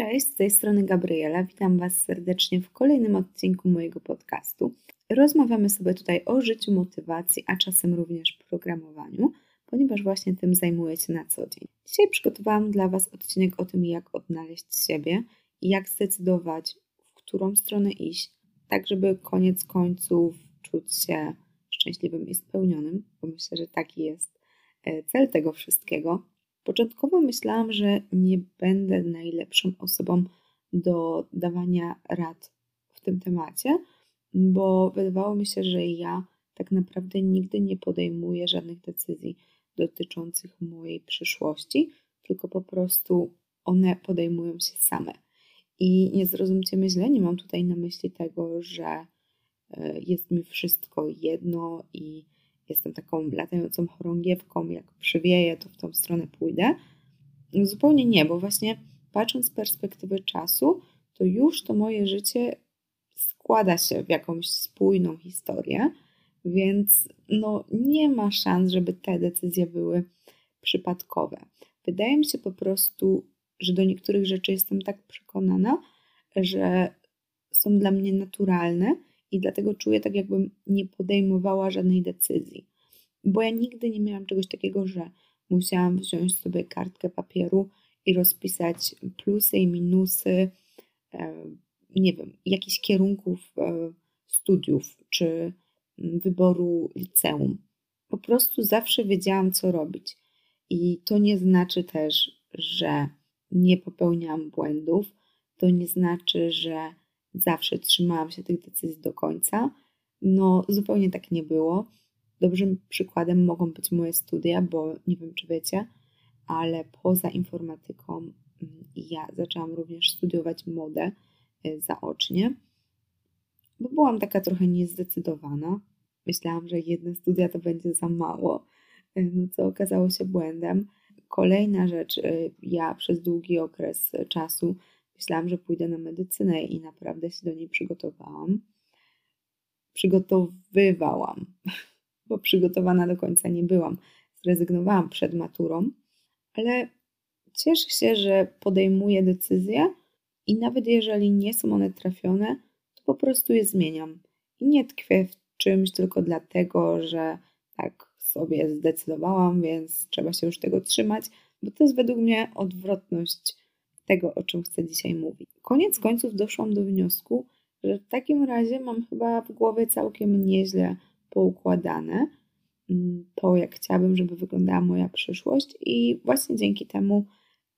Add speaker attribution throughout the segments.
Speaker 1: Cześć, z tej strony Gabriela. Witam Was serdecznie w kolejnym odcinku mojego podcastu. Rozmawiamy sobie tutaj o życiu, motywacji, a czasem również programowaniu, ponieważ właśnie tym zajmuję się na co dzień. Dzisiaj przygotowałam dla Was odcinek o tym, jak odnaleźć siebie i jak zdecydować, w którą stronę iść, tak żeby koniec końców czuć się szczęśliwym i spełnionym, bo myślę, że taki jest e, cel tego wszystkiego. Początkowo myślałam, że nie będę najlepszą osobą do dawania rad w tym temacie, bo wydawało mi się, że ja tak naprawdę nigdy nie podejmuję żadnych decyzji dotyczących mojej przyszłości, tylko po prostu one podejmują się same. I nie zrozumcie mnie źle, nie mam tutaj na myśli tego, że e, jest mi wszystko jedno i jestem taką latającą chorągiewką, jak przywieję, to w tą stronę pójdę. Zupełnie nie, bo właśnie patrząc z perspektywy czasu, to już to moje życie składa się w jakąś spójną historię, więc no nie ma szans, żeby te decyzje były przypadkowe. Wydaje mi się po prostu, że do niektórych rzeczy jestem tak przekonana, że są dla mnie naturalne i dlatego czuję tak, jakbym nie podejmowała żadnej decyzji. Bo ja nigdy nie miałam czegoś takiego, że musiałam wziąć sobie kartkę papieru i rozpisać plusy i minusy, nie wiem, jakichś kierunków e, studiów czy wyboru liceum. Po prostu zawsze wiedziałam, co robić. I to nie znaczy też, że nie popełniałam błędów. To nie znaczy, że zawsze trzymałam się tych decyzji do końca. No, zupełnie tak nie było. Dobrym przykładem mogą być moje studia, bo nie wiem, czy wiecie, ale poza informatyką mm, ja zaczęłam również studiować modę y, zaocznie, bo byłam taka trochę niezdecydowana. Myślałam, że jedne studia to będzie za mało, y, no co okazało się błędem. Kolejna rzecz, y, ja przez długi okres czasu Myślałam, że pójdę na medycynę i naprawdę się do niej przygotowałam. Przygotowywałam, bo przygotowana do końca nie byłam. Zrezygnowałam przed maturą, ale cieszę się, że podejmuję decyzje i nawet jeżeli nie są one trafione, to po prostu je zmieniam. I nie tkwię w czymś tylko dlatego, że tak sobie zdecydowałam, więc trzeba się już tego trzymać, bo to jest według mnie odwrotność tego, o czym chcę dzisiaj mówić. Koniec końców doszłam do wniosku, że w takim razie mam chyba w głowie całkiem nieźle poukładane mm, to, jak chciałabym, żeby wyglądała moja przyszłość, i właśnie dzięki temu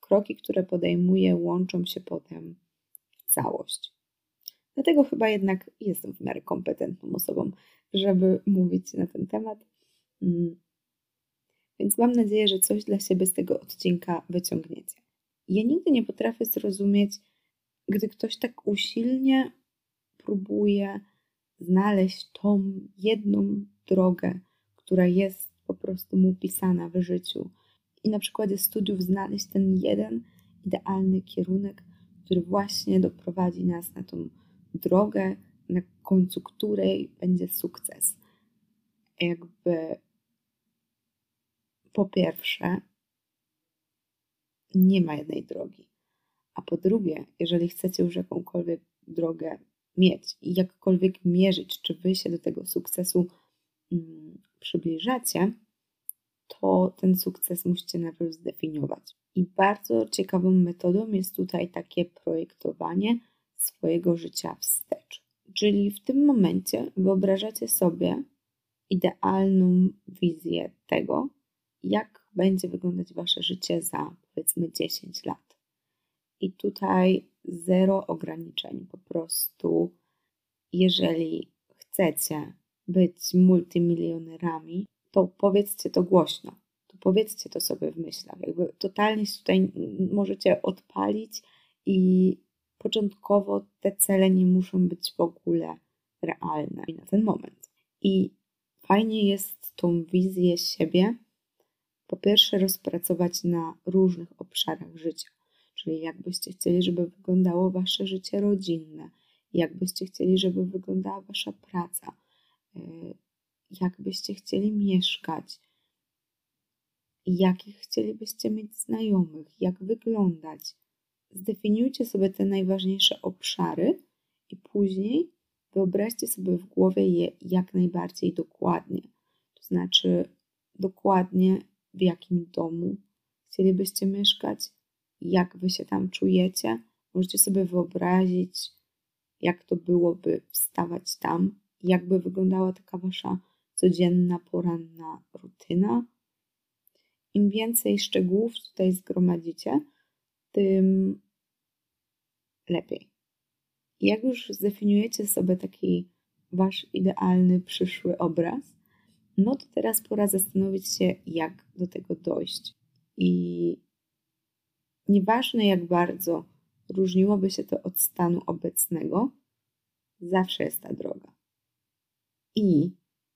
Speaker 1: kroki, które podejmuję, łączą się potem w całość. Dlatego chyba jednak jestem w miarę kompetentną osobą, żeby mówić na ten temat. Mm. Więc mam nadzieję, że coś dla siebie z tego odcinka wyciągniecie. Ja nigdy nie potrafię zrozumieć, gdy ktoś tak usilnie próbuje znaleźć tą jedną drogę, która jest po prostu mu pisana w życiu. I na przykładzie studiów znaleźć ten jeden idealny kierunek, który właśnie doprowadzi nas na tą drogę, na końcu której będzie sukces. Jakby po pierwsze, nie ma jednej drogi. A po drugie, jeżeli chcecie już jakąkolwiek drogę mieć i jakkolwiek mierzyć, czy wy się do tego sukcesu mm, przybliżacie, to ten sukces musicie najpierw zdefiniować. I bardzo ciekawą metodą jest tutaj takie projektowanie swojego życia wstecz. Czyli w tym momencie wyobrażacie sobie idealną wizję tego, jak będzie wyglądać wasze życie za powiedzmy 10 lat. I tutaj zero ograniczeń. Po prostu, jeżeli chcecie być multimilionerami, to powiedzcie to głośno. To powiedzcie to sobie w myślach. Jakby totalnie tutaj możecie odpalić i początkowo te cele nie muszą być w ogóle realne na ten moment. I fajnie jest tą wizję siebie po pierwsze rozpracować na różnych obszarach życia, czyli jakbyście chcieli, żeby wyglądało wasze życie rodzinne, jakbyście chcieli, żeby wyglądała wasza praca, e, jakbyście chcieli mieszkać, jakich chcielibyście mieć znajomych, jak wyglądać. zdefiniujcie sobie te najważniejsze obszary i później wyobraźcie sobie w głowie je jak najbardziej dokładnie. To znaczy, dokładnie w jakim domu chcielibyście mieszkać, jak wy się tam czujecie. Możecie sobie wyobrazić, jak to byłoby wstawać tam, jakby wyglądała taka wasza codzienna, poranna rutyna. Im więcej szczegółów tutaj zgromadzicie, tym lepiej. Jak już zdefiniujecie sobie taki wasz idealny przyszły obraz, no to teraz pora zastanowić się, jak do tego dojść. I nieważne jak bardzo różniłoby się to od stanu obecnego, zawsze jest ta droga. I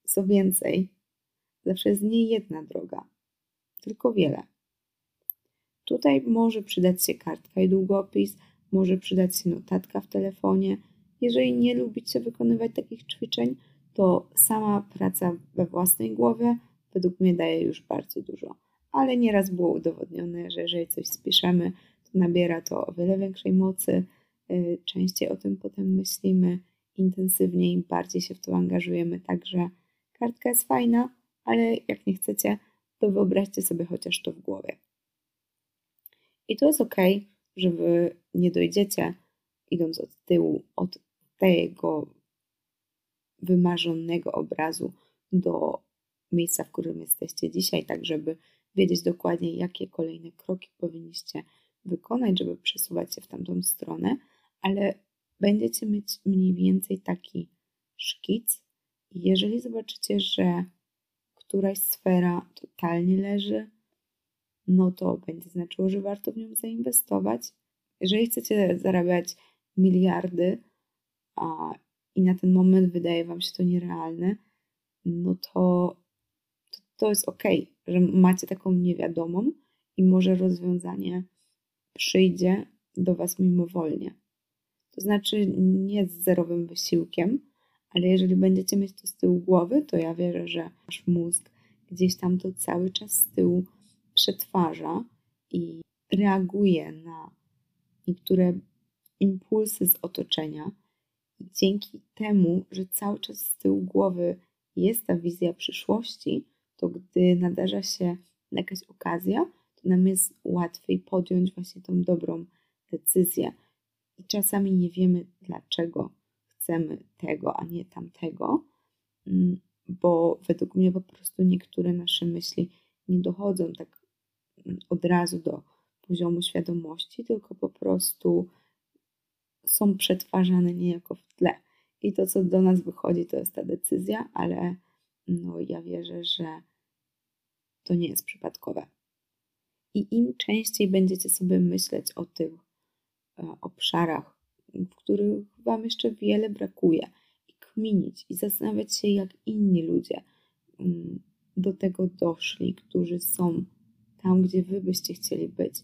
Speaker 1: co więcej, zawsze jest nie jedna droga, tylko wiele. Tutaj może przydać się kartka i długopis, może przydać się notatka w telefonie. Jeżeli nie lubicie wykonywać takich ćwiczeń, to sama praca we własnej głowie według mnie daje już bardzo dużo. Ale nieraz było udowodnione, że jeżeli coś spiszemy, to nabiera to o wiele większej mocy, y, częściej o tym potem myślimy, intensywniej, bardziej się w to angażujemy. Także kartka jest fajna, ale jak nie chcecie, to wyobraźcie sobie chociaż to w głowie. I to jest ok, że wy nie dojdziecie, idąc od tyłu, od tego wymarzonego obrazu do miejsca, w którym jesteście dzisiaj, tak żeby wiedzieć dokładnie, jakie kolejne kroki powinniście wykonać, żeby przesuwać się w tamtą stronę, ale będziecie mieć mniej więcej taki szkic. Jeżeli zobaczycie, że któraś sfera totalnie leży, no to będzie znaczyło, że warto w nią zainwestować. Jeżeli chcecie zarabiać miliardy, a i na ten moment wydaje Wam się to nierealne, no to, to, to jest ok, że macie taką niewiadomą i może rozwiązanie przyjdzie do Was mimowolnie. To znaczy nie z zerowym wysiłkiem, ale jeżeli będziecie mieć to z tyłu głowy, to ja wierzę, że wasz mózg gdzieś tam to cały czas z tyłu przetwarza i reaguje na niektóre impulsy z otoczenia. I dzięki temu, że cały czas z tyłu głowy jest ta wizja przyszłości, to gdy nadarza się jakaś okazja, to nam jest łatwiej podjąć właśnie tą dobrą decyzję. I czasami nie wiemy, dlaczego chcemy tego, a nie tamtego, mm, bo według mnie po prostu niektóre nasze myśli nie dochodzą tak mm, od razu do poziomu świadomości, tylko po prostu są przetwarzane niejako w tle. I to, co do nas wychodzi, to jest ta decyzja, ale no, ja wierzę, że to nie jest przypadkowe. I im częściej będziecie sobie myśleć o tych e, obszarach, w których Wam jeszcze wiele brakuje, i kminić, i zastanawiać się, jak inni ludzie mm, do tego doszli, którzy są tam, gdzie Wy byście chcieli być.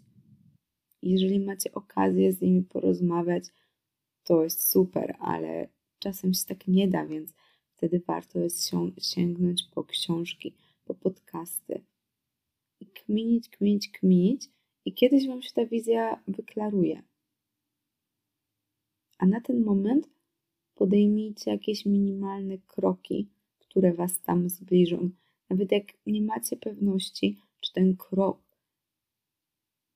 Speaker 1: Jeżeli macie okazję z nimi porozmawiać, to jest super, ale czasem się tak nie da, więc wtedy warto jest sięgnąć po książki, po podcasty i kminić, kminić, kminić i kiedyś Wam się ta wizja wyklaruje. A na ten moment podejmijcie jakieś minimalne kroki, które Was tam zbliżą. Nawet jak nie macie pewności, czy ten krok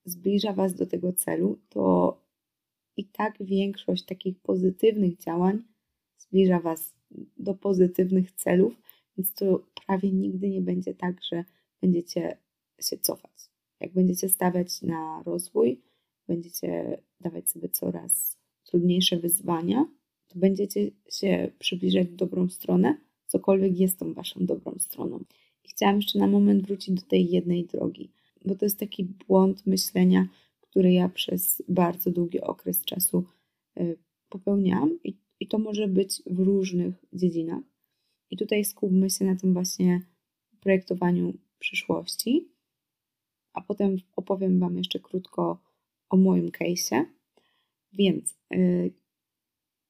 Speaker 1: zbliża Was do tego celu, to i tak większość takich pozytywnych działań zbliża Was do pozytywnych celów, więc to prawie nigdy nie będzie tak, że będziecie się cofać. Jak będziecie stawiać na rozwój, będziecie dawać sobie coraz trudniejsze wyzwania, to będziecie się przybliżać w dobrą stronę, cokolwiek jest tą Waszą dobrą stroną. I chciałam jeszcze na moment wrócić do tej jednej drogi, bo to jest taki błąd myślenia, który ja przez bardzo długi okres czasu y, popełniałam i, i to może być w różnych dziedzinach. I tutaj skupmy się na tym właśnie projektowaniu przyszłości, a potem opowiem Wam jeszcze krótko o moim case'ie. Więc y,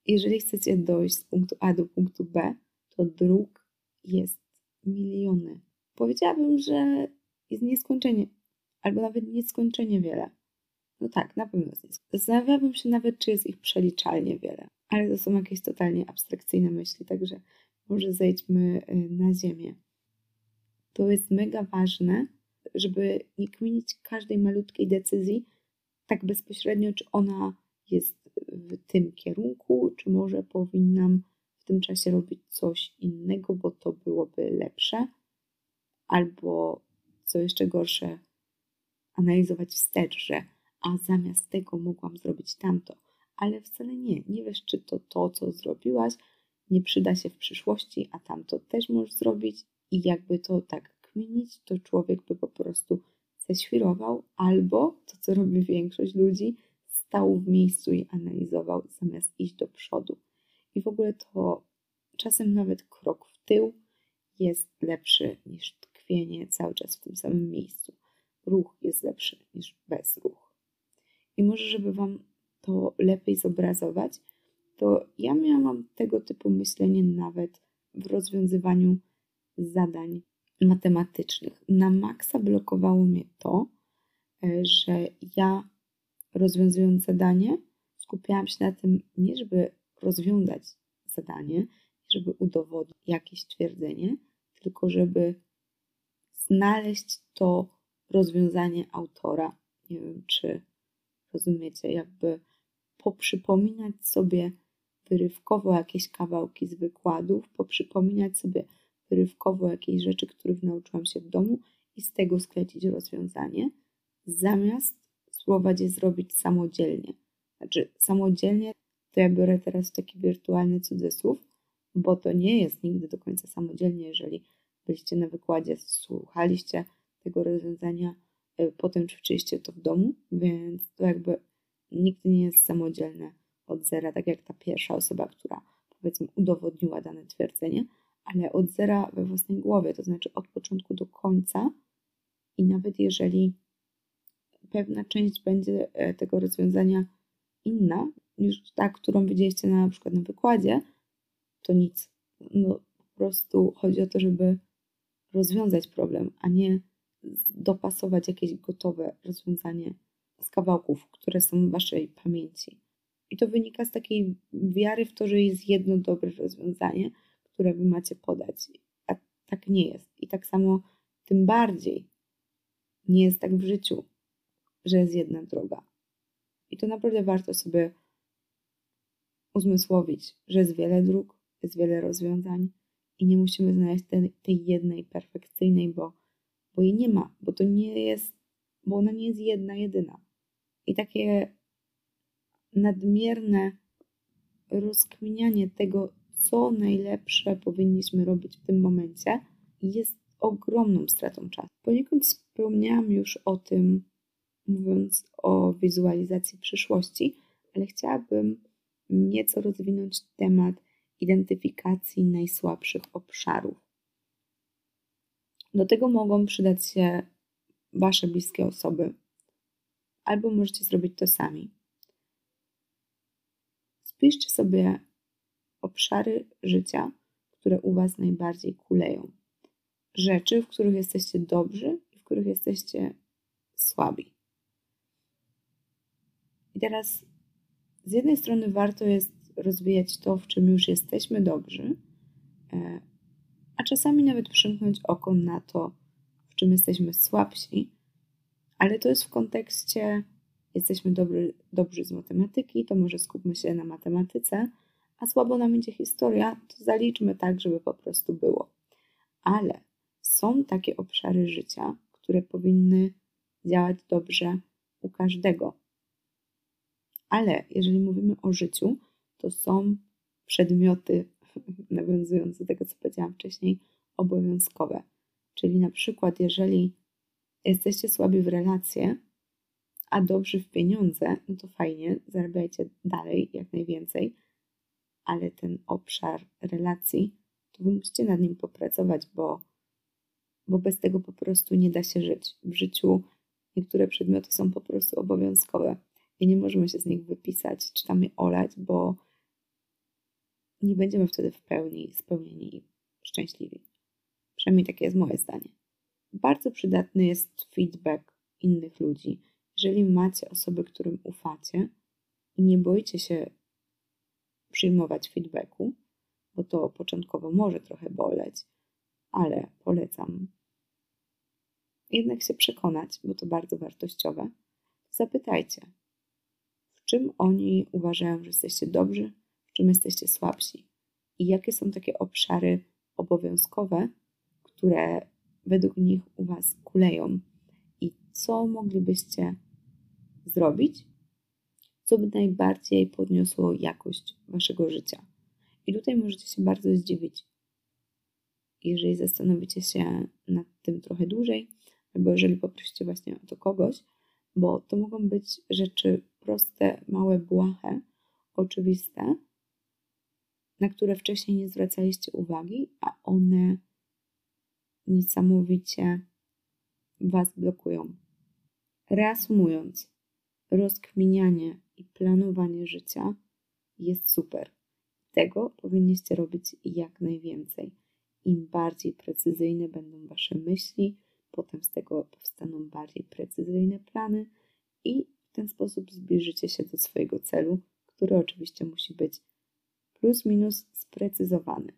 Speaker 1: jeżeli chcecie dojść z punktu A do punktu B, to dróg jest miliony. Powiedziałabym, że jest nieskończenie, albo nawet nieskończenie wiele. No tak, na pewno nisko. Zastanawiałabym się nawet, czy jest ich przeliczalnie wiele, ale to są jakieś totalnie abstrakcyjne myśli, także może zejdźmy y, na ziemię. To jest mega ważne, żeby nie kminić każdej malutkiej decyzji tak bezpośrednio, czy ona jest w tym kierunku, czy może powinnam w tym czasie robić coś innego, bo to byłoby lepsze, albo co jeszcze gorsze, analizować wstecz, że a zamiast tego mogłam zrobić tamto, ale wcale nie. Nie wiesz, czy to to, co zrobiłaś, nie przyda się w przyszłości, a tamto też możesz zrobić i jakby to tak kminić, to człowiek by po prostu ześwirował albo to, co robi większość ludzi, stał w miejscu i analizował zamiast iść do przodu. I w ogóle to czasem nawet krok w tył jest lepszy niż tkwienie cały czas w tym samym miejscu. Ruch jest lepszy niż bez ruchu. I może, żeby Wam to lepiej zobrazować, to ja miałam tego typu myślenie nawet w rozwiązywaniu zadań matematycznych. Na maksa blokowało mnie to, e, że ja rozwiązując zadanie, skupiałam się na tym nie, żeby rozwiązać zadanie, żeby udowodnić jakieś twierdzenie, tylko żeby znaleźć to rozwiązanie autora. Nie wiem, czy rozumiecie, jakby poprzypominać sobie wyrywkowo jakieś kawałki z wykładów, poprzypominać sobie wyrywkowo jakieś rzeczy, których nauczyłam się w domu i z tego sklecić rozwiązanie, zamiast spróbować je zrobić samodzielnie. Znaczy, samodzielnie to ja biorę teraz taki wirtualny cudzysłów, bo to nie jest nigdy do końca samodzielnie, jeżeli byliście na wykładzie, słuchaliście tego rozwiązania, potem ćwiczyliście to w domu, więc to jakby nigdy nie jest samodzielne od zera, tak jak ta pierwsza osoba, która powiedzmy udowodniła dane twierdzenie, ale od zera we własnej głowie, to znaczy od początku do końca i nawet jeżeli pewna część będzie e, tego rozwiązania inna niż ta, którą widzieliście na, na przykład na wykładzie, to nic. No, po prostu chodzi o to, żeby rozwiązać problem, a nie dopasować jakieś gotowe rozwiązanie z kawałków, które są w waszej pamięci. I to wynika z takiej wiary w to, że jest jedno dobre rozwiązanie, które wy macie podać. A tak nie jest. I tak samo tym bardziej nie jest tak w życiu że jest jedna droga. I to naprawdę warto sobie uzmysłowić, że jest wiele dróg, jest wiele rozwiązań i nie musimy znaleźć tej, tej jednej perfekcyjnej, bo, bo jej nie ma, bo to nie jest, bo ona nie jest jedna, jedyna. I takie nadmierne rozkminianie tego, co najlepsze powinniśmy robić w tym momencie, jest ogromną stratą czasu. Poniekąd wspomniałam już o tym mówiąc o wizualizacji przyszłości, ale chciałabym nieco rozwinąć temat identyfikacji najsłabszych obszarów. Do tego mogą przydać się Wasze bliskie osoby, albo możecie zrobić to sami. Spiszcie sobie obszary życia, które u Was najbardziej kuleją. Rzeczy, w których jesteście dobrzy i w których jesteście słabi. I teraz z jednej strony warto jest rozwijać to, w czym już jesteśmy dobrzy, e, czasami nawet przymknąć oko na to, w czym jesteśmy słabsi, ale to jest w kontekście jesteśmy dobry, dobrzy z matematyki, to może skupmy się na matematyce, a słabo nam idzie historia, to zaliczmy tak, żeby po prostu było. Ale są takie obszary życia, które powinny działać dobrze u każdego. Ale jeżeli mówimy o życiu, to są przedmioty, nawiązując do tego, co powiedziałam wcześniej, obowiązkowe. Czyli na przykład, jeżeli jesteście słabi w relacje, a dobrzy w pieniądze, no to fajnie, zarabiajcie dalej jak najwięcej, ale ten obszar relacji, to wy musicie nad nim popracować, bo, bo bez tego po prostu nie da się żyć. W życiu niektóre przedmioty są po prostu obowiązkowe i nie możemy się z nich wypisać, czy tam je olać, bo nie będziemy wtedy w pełni spełnieni i szczęśliwi. Przynajmniej takie jest moje zdanie. Bardzo przydatny jest feedback innych ludzi, Jeżeli macie osoby, którym ufacie i nie boicie się przyjmować feedbacku, bo to początkowo może trochę boleć, ale polecam jednak się przekonać, bo to bardzo wartościowe, zapytajcie, w czym oni uważają, że jesteście dobrzy, czym jesteście słabsi i jakie są takie obszary obowiązkowe, które według nich u Was kuleją i co moglibyście zrobić, co by najbardziej podniosło jakość Waszego życia. I tutaj możecie się bardzo zdziwić, jeżeli zastanowicie się nad tym trochę dłużej, albo jeżeli poprosicie właśnie o to kogoś, bo to mogą być rzeczy proste, małe, błahe, oczywiste, na które wcześniej nie zwracaliście uwagi, a one niesamowicie Was blokują. Reasumując, rozkminianie i planowanie życia jest super. Tego powinniście robić jak najwięcej. Im bardziej precyzyjne będą Wasze myśli, potem z tego powstaną bardziej precyzyjne plany i w ten sposób zbliżycie się do swojego celu, który oczywiście musi być plus minus sprecyzowany.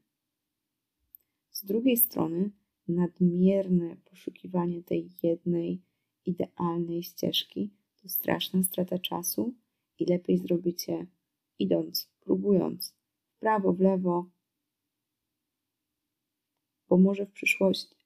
Speaker 1: Z drugiej strony, nadmierne poszukiwanie tej jednej idealnej ścieżki to straszna strata czasu i lepiej zrobicie idąc, próbując w prawo, w lewo, bo może w przyszłości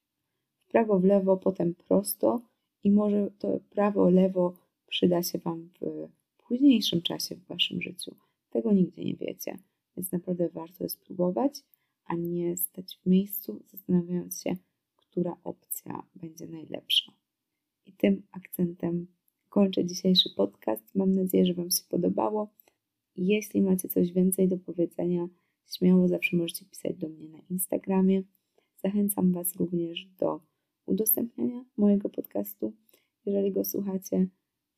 Speaker 1: w prawo, w lewo, potem prosto i może to prawo, lewo przyda się Wam w późniejszym czasie w Waszym życiu. Tego nigdy nie wiecie, więc naprawdę warto jest spróbować, a nie stać w miejscu, zastanawiając się, która opcja będzie najlepsza. I tym akcentem kończę dzisiejszy podcast. Mam nadzieję, że Wam się podobało. Jeśli macie coś więcej do powiedzenia, śmiało zawsze możecie pisać do mnie na Instagramie. Zachęcam Was również do udostępniania mojego podcastu, jeżeli go słuchacie,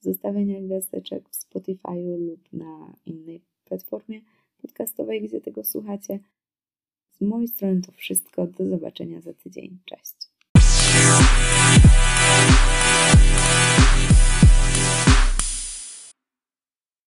Speaker 1: zostawiania gwiazdeczek w Spotify lub na innej platformie podcastowej, gdzie tego słuchacie. Z mojej strony to wszystko. Do zobaczenia za tydzień. Cześć.